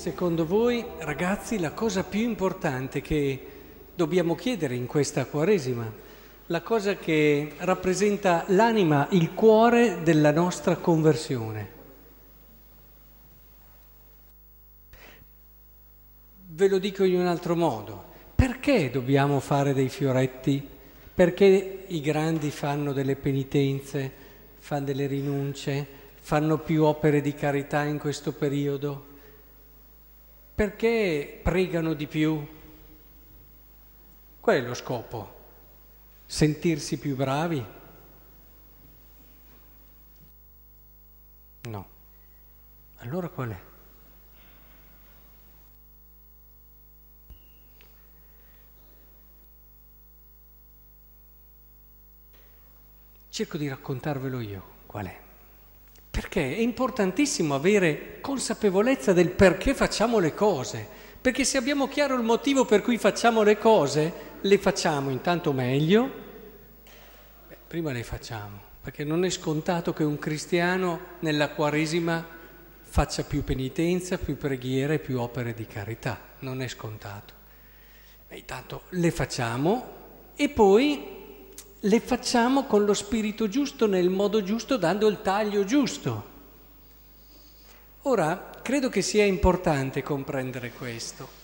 Secondo voi, ragazzi, la cosa più importante che dobbiamo chiedere in questa Quaresima? La cosa che rappresenta l'anima, il cuore della nostra conversione? Ve lo dico in un altro modo. Perché dobbiamo fare dei fioretti? Perché i grandi fanno delle penitenze, fanno delle rinunce, fanno più opere di carità in questo periodo? Perché pregano di più? Qual è lo scopo? Sentirsi più bravi? No. Allora qual è? Cerco di raccontarvelo io qual è. Perché è importantissimo avere consapevolezza del perché facciamo le cose. Perché se abbiamo chiaro il motivo per cui facciamo le cose, le facciamo intanto meglio. Beh, prima le facciamo, perché non è scontato che un cristiano nella Quaresima faccia più penitenza, più preghiere, più opere di carità. Non è scontato. Beh, intanto le facciamo e poi le facciamo con lo spirito giusto, nel modo giusto, dando il taglio giusto. Ora, credo che sia importante comprendere questo.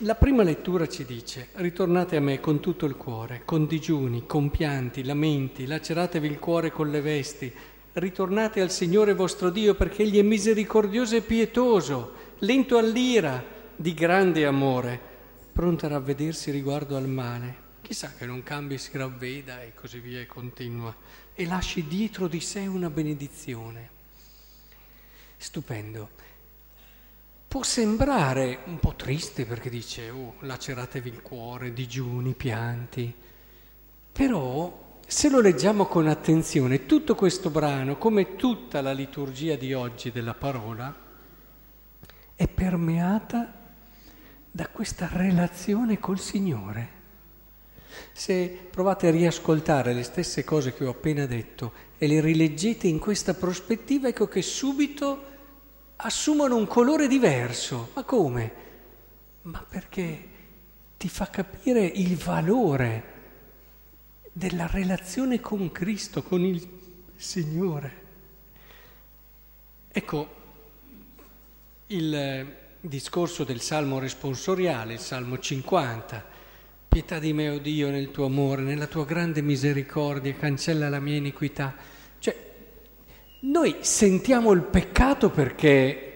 La prima lettura ci dice, ritornate a me con tutto il cuore, con digiuni, con pianti, lamenti, laceratevi il cuore con le vesti, ritornate al Signore vostro Dio perché Egli è misericordioso e pietoso, lento all'ira, di grande amore pronta a ravvedersi riguardo al male. Chissà che non cambi, si ravveda e così via e continua e lasci dietro di sé una benedizione. Stupendo. Può sembrare un po' triste perché dice, oh, laceratevi il cuore, digiuni, pianti, però se lo leggiamo con attenzione, tutto questo brano, come tutta la liturgia di oggi della parola, è permeata da questa relazione col Signore. Se provate a riascoltare le stesse cose che ho appena detto e le rileggete in questa prospettiva, ecco che subito assumono un colore diverso. Ma come? Ma perché ti fa capire il valore della relazione con Cristo, con il Signore. Ecco, il discorso del salmo responsoriale, il salmo 50. Pietà di me, o oh Dio, nel tuo amore, nella tua grande misericordia, cancella la mia iniquità. Cioè, noi sentiamo il peccato perché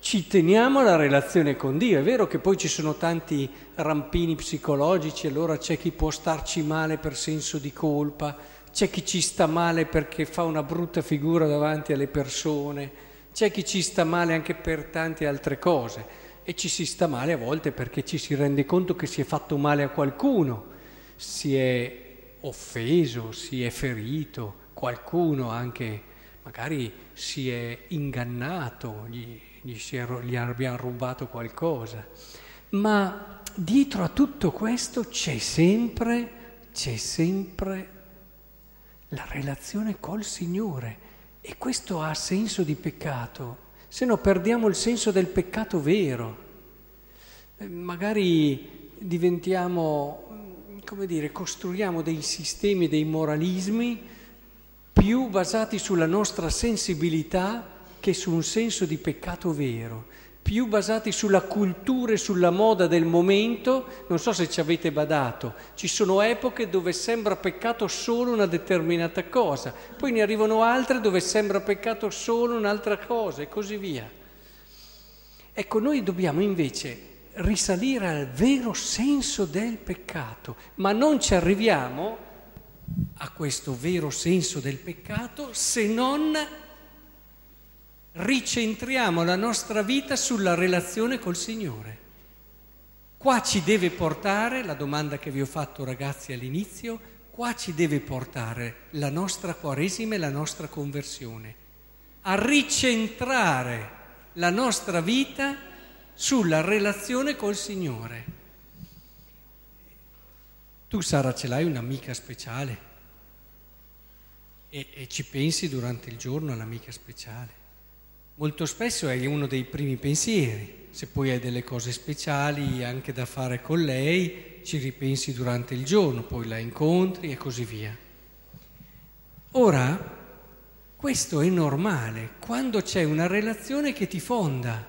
ci teniamo alla relazione con Dio. È vero che poi ci sono tanti rampini psicologici, allora c'è chi può starci male per senso di colpa, c'è chi ci sta male perché fa una brutta figura davanti alle persone c'è chi ci sta male anche per tante altre cose e ci si sta male a volte perché ci si rende conto che si è fatto male a qualcuno, si è offeso, si è ferito, qualcuno anche magari si è ingannato, gli, gli, è, gli abbiamo rubato qualcosa. Ma dietro a tutto questo c'è sempre, c'è sempre la relazione col Signore e questo ha senso di peccato, se no perdiamo il senso del peccato vero. Eh, magari diventiamo, come dire, costruiamo dei sistemi, dei moralismi più basati sulla nostra sensibilità che su un senso di peccato vero più basati sulla cultura e sulla moda del momento, non so se ci avete badato, ci sono epoche dove sembra peccato solo una determinata cosa, poi ne arrivano altre dove sembra peccato solo un'altra cosa e così via. Ecco, noi dobbiamo invece risalire al vero senso del peccato, ma non ci arriviamo a questo vero senso del peccato se non ricentriamo la nostra vita sulla relazione col Signore. Qua ci deve portare, la domanda che vi ho fatto ragazzi all'inizio, qua ci deve portare la nostra Quaresima e la nostra conversione, a ricentrare la nostra vita sulla relazione col Signore. Tu Sara ce l'hai un'amica speciale? e, e ci pensi durante il giorno all'amica speciale. Molto spesso è uno dei primi pensieri, se poi hai delle cose speciali anche da fare con lei, ci ripensi durante il giorno, poi la incontri e così via. Ora, questo è normale quando c'è una relazione che ti fonda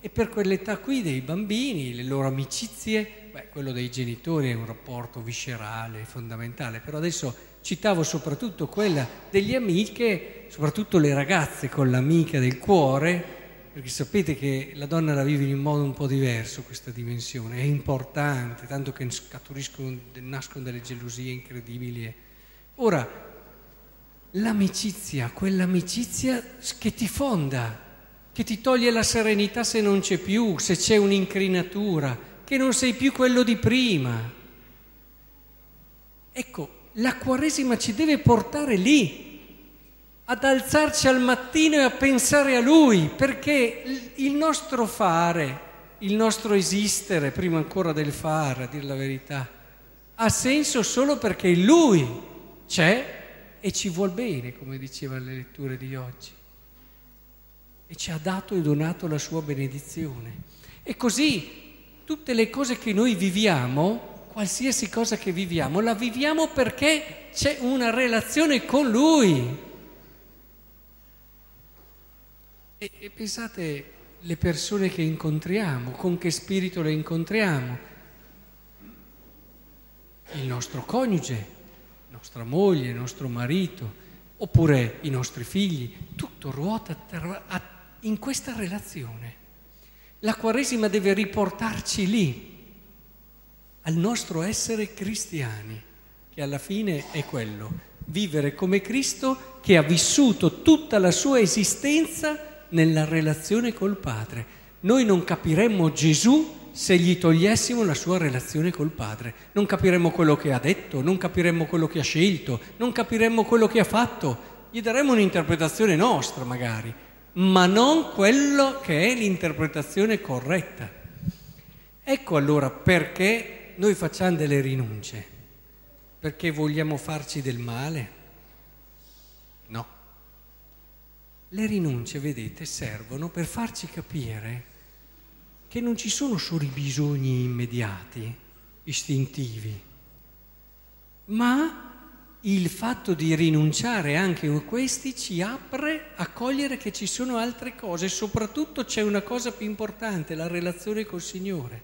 e per quell'età qui dei bambini, le loro amicizie, beh, quello dei genitori è un rapporto viscerale, fondamentale, però adesso citavo soprattutto quella degli amiche, soprattutto le ragazze con l'amica del cuore, perché sapete che la donna la vive in modo un po' diverso questa dimensione, è importante, tanto che scaturiscono, nascono delle gelosie incredibili. Ora, l'amicizia, quell'amicizia che ti fonda, che ti toglie la serenità se non c'è più, se c'è un'incrinatura, che non sei più quello di prima. Ecco, la Quaresima ci deve portare lì, ad alzarci al mattino e a pensare a Lui, perché il nostro fare, il nostro esistere, prima ancora del fare, a dire la verità, ha senso solo perché Lui c'è e ci vuol bene, come diceva le letture di oggi. E ci ha dato e donato la sua benedizione. E così tutte le cose che noi viviamo, qualsiasi cosa che viviamo, la viviamo perché c'è una relazione con Lui. E, e pensate le persone che incontriamo, con che spirito le incontriamo. Il nostro coniuge, nostra moglie, nostro marito, oppure i nostri figli, tutto ruota in questa relazione. La Quaresima deve riportarci lì, al nostro essere cristiani, che alla fine è quello, vivere come Cristo che ha vissuto tutta la sua esistenza nella relazione col Padre. Noi non capiremmo Gesù se gli togliessimo la sua relazione col Padre. Non capiremmo quello che ha detto, non capiremmo quello che ha scelto, non capiremmo quello che ha fatto. Gli daremmo un'interpretazione nostra magari, ma non quello che è l'interpretazione corretta. Ecco allora perché noi facciamo delle rinunce. Perché vogliamo farci del male? No. Le rinunce, vedete, servono per farci capire che non ci sono solo i bisogni immediati, istintivi, ma il fatto di rinunciare anche a questi ci apre a cogliere che ci sono altre cose, soprattutto c'è una cosa più importante, la relazione col Signore,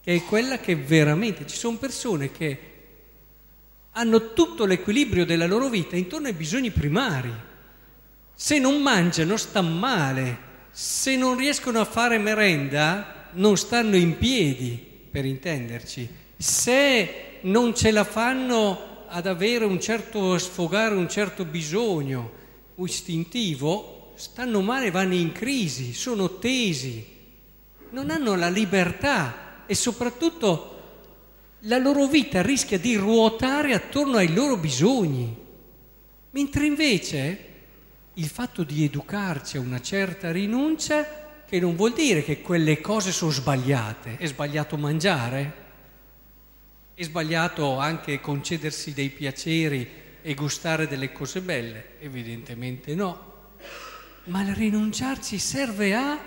che è quella che veramente ci sono persone che hanno tutto l'equilibrio della loro vita intorno ai bisogni primari. Se non mangiano stanno male, se non riescono a fare merenda non stanno in piedi, per intenderci. Se non ce la fanno ad avere un certo sfogare un certo bisogno istintivo, stanno male, vanno in crisi, sono tesi, non hanno la libertà e soprattutto la loro vita rischia di ruotare attorno ai loro bisogni. Mentre invece il fatto di educarci a una certa rinuncia che non vuol dire che quelle cose sono sbagliate. È sbagliato mangiare? È sbagliato anche concedersi dei piaceri e gustare delle cose belle? Evidentemente no. Ma il rinunciarci serve a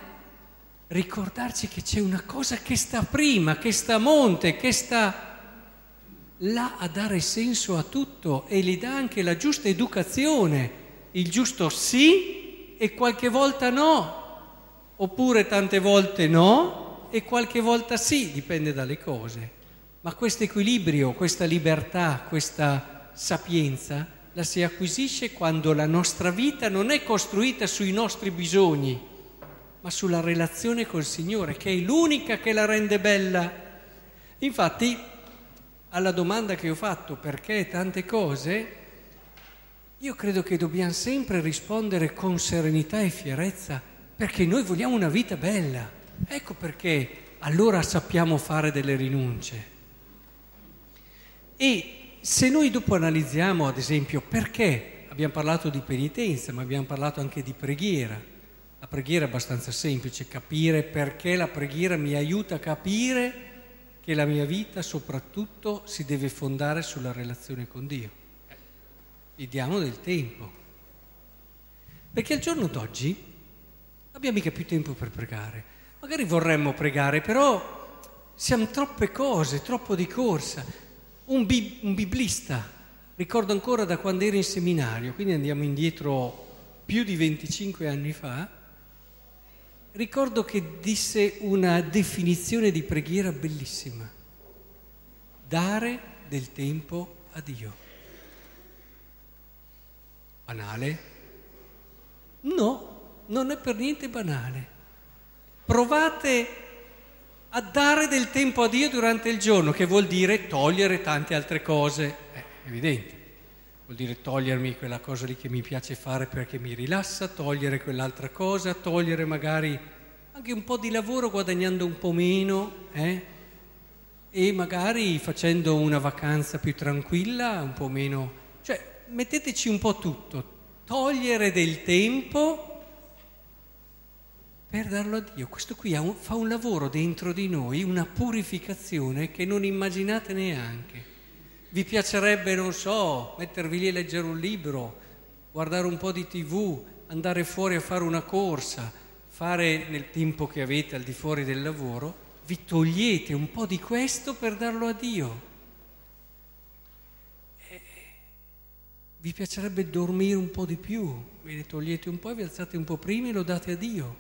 ricordarci che c'è una cosa che sta prima, che sta a monte, che sta là a dare senso a tutto e gli dà anche la giusta educazione il giusto sì e qualche volta no, oppure tante volte no e qualche volta sì, dipende dalle cose. Ma questo equilibrio, questa libertà, questa sapienza la si acquisisce quando la nostra vita non è costruita sui nostri bisogni, ma sulla relazione col Signore, che è l'unica che la rende bella. Infatti, alla domanda che ho fatto perché tante cose, io credo che dobbiamo sempre rispondere con serenità e fierezza perché noi vogliamo una vita bella. Ecco perché allora sappiamo fare delle rinunce. E se noi dopo analizziamo, ad esempio, perché abbiamo parlato di penitenza, ma abbiamo parlato anche di preghiera. La preghiera è abbastanza semplice, capire perché la preghiera mi aiuta a capire che la mia vita soprattutto si deve fondare sulla relazione con Dio. Gli diamo del tempo. Perché al giorno d'oggi non abbiamo mica più tempo per pregare. Magari vorremmo pregare, però siamo troppe cose, troppo di corsa. Un, bi- un biblista, ricordo ancora da quando ero in seminario, quindi andiamo indietro più di 25 anni fa, ricordo che disse una definizione di preghiera bellissima. Dare del tempo a Dio. Banale? No, non è per niente banale. Provate a dare del tempo a Dio durante il giorno, che vuol dire togliere tante altre cose, è evidente. Vuol dire togliermi quella cosa lì che mi piace fare perché mi rilassa, togliere quell'altra cosa, togliere magari anche un po' di lavoro guadagnando un po' meno, eh? e magari facendo una vacanza più tranquilla, un po' meno... Cioè, metteteci un po' tutto, togliere del tempo per darlo a Dio. Questo qui un, fa un lavoro dentro di noi, una purificazione che non immaginate neanche. Vi piacerebbe, non so, mettervi lì a leggere un libro, guardare un po' di tv, andare fuori a fare una corsa, fare nel tempo che avete al di fuori del lavoro, vi togliete un po' di questo per darlo a Dio. Vi piacerebbe dormire un po' di più, ve ne togliete un po' e vi alzate un po' prima e lo date a Dio.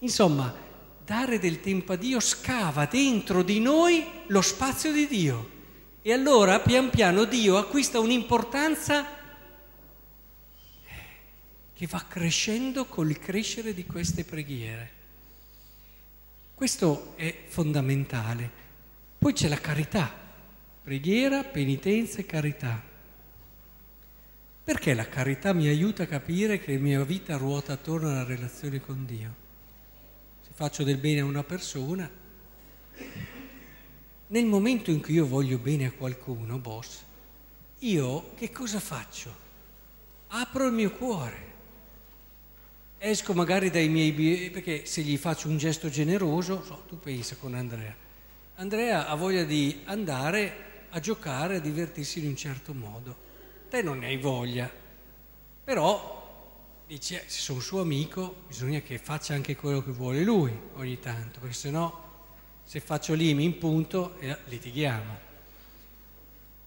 Insomma, dare del tempo a Dio scava dentro di noi lo spazio di Dio. E allora pian piano Dio acquista un'importanza che va crescendo col crescere di queste preghiere. Questo è fondamentale. Poi c'è la carità, preghiera, penitenza e carità. Perché la carità mi aiuta a capire che la mia vita ruota attorno alla relazione con Dio? faccio del bene a una persona, nel momento in cui io voglio bene a qualcuno, boss, io che cosa faccio? Apro il mio cuore. Esco magari dai miei... perché se gli faccio un gesto generoso, so, tu pensa con Andrea. Andrea ha voglia di andare a giocare, a divertirsi in un certo modo. Te non ne hai voglia, però dice, se sono suo amico, bisogna che faccia anche quello che vuole lui ogni tanto, perché sennò se faccio lì mi impunto e litighiamo.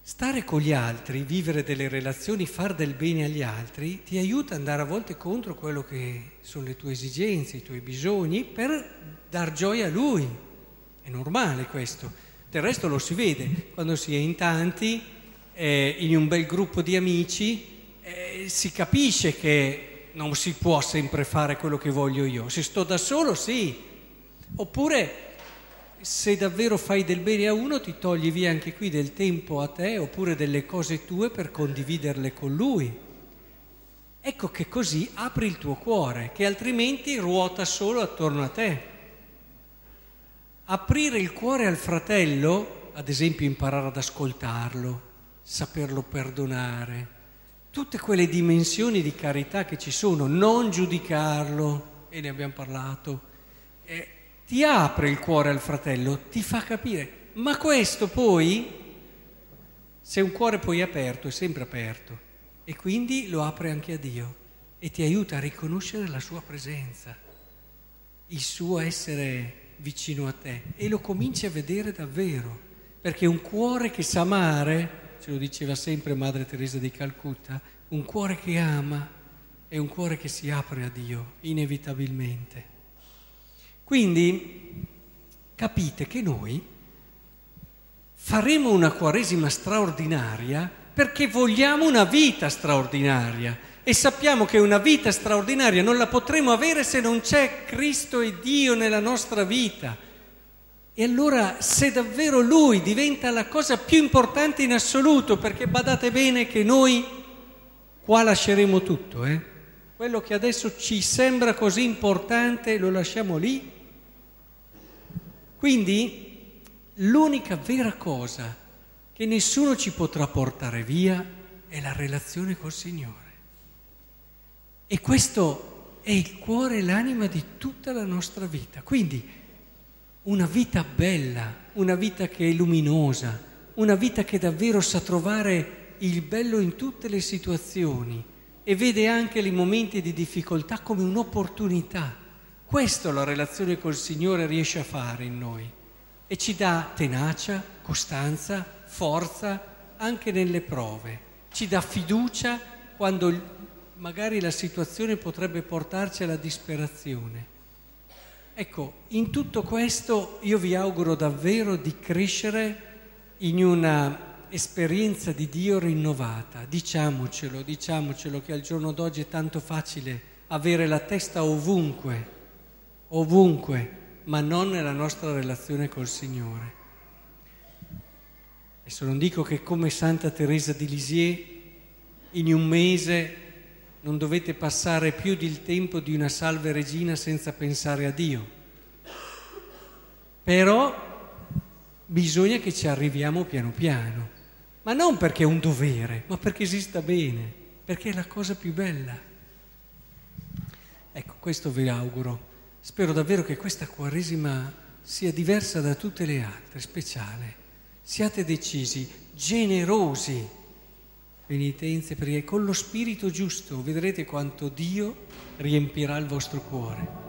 Stare con gli altri, vivere delle relazioni, far del bene agli altri, ti aiuta ad andare a volte contro quello che sono le tue esigenze, i tuoi bisogni, per dar gioia a lui. È normale questo. Del resto lo si vede quando si è in tanti, eh, in un bel gruppo di amici, eh, si capisce che non si può sempre fare quello che voglio io. Se sto da solo, sì. Oppure se davvero fai del bene a uno ti togli via anche qui del tempo a te oppure delle cose tue per condividerle con lui. Ecco che così apri il tuo cuore, che altrimenti ruota solo attorno a te. Aprire il cuore al fratello, ad esempio imparare ad ascoltarlo, saperlo perdonare, tutte quelle dimensioni di carità che ci sono, non giudicarlo, e ne abbiamo parlato, eh, ti apre il cuore al fratello, ti fa capire, ma questo poi, se un cuore poi è aperto, è sempre aperto, e quindi lo apre anche a Dio e ti aiuta a riconoscere la sua presenza, il suo essere vicino a te e lo cominci a vedere davvero, perché un cuore che sa amare ce lo diceva sempre Madre Teresa di Calcutta, un cuore che ama è un cuore che si apre a Dio, inevitabilmente. Quindi capite che noi faremo una Quaresima straordinaria perché vogliamo una vita straordinaria e sappiamo che una vita straordinaria non la potremo avere se non c'è Cristo e Dio nella nostra vita. E allora se davvero Lui diventa la cosa più importante in assoluto, perché badate bene che noi qua lasceremo tutto, eh? quello che adesso ci sembra così importante lo lasciamo lì. Quindi l'unica vera cosa che nessuno ci potrà portare via è la relazione col Signore. E questo è il cuore e l'anima di tutta la nostra vita. Quindi una vita bella, una vita che è luminosa, una vita che davvero sa trovare il bello in tutte le situazioni e vede anche i momenti di difficoltà come un'opportunità. Questo la relazione col Signore riesce a fare in noi e ci dà tenacia, costanza, forza anche nelle prove, ci dà fiducia quando magari la situazione potrebbe portarci alla disperazione. Ecco, in tutto questo io vi auguro davvero di crescere in una esperienza di Dio rinnovata. Diciamocelo, diciamocelo che al giorno d'oggi è tanto facile avere la testa ovunque, ovunque, ma non nella nostra relazione col Signore. Adesso non dico che come Santa Teresa di Lisieux in un mese non dovete passare più del tempo di una salve regina senza pensare a Dio. Però bisogna che ci arriviamo piano piano ma non perché è un dovere, ma perché esista bene, perché è la cosa più bella. Ecco, questo vi auguro. Spero davvero che questa Quaresima sia diversa da tutte le altre, speciale. Siate decisi, generosi, penitenze, perché con lo spirito giusto vedrete quanto Dio riempirà il vostro cuore.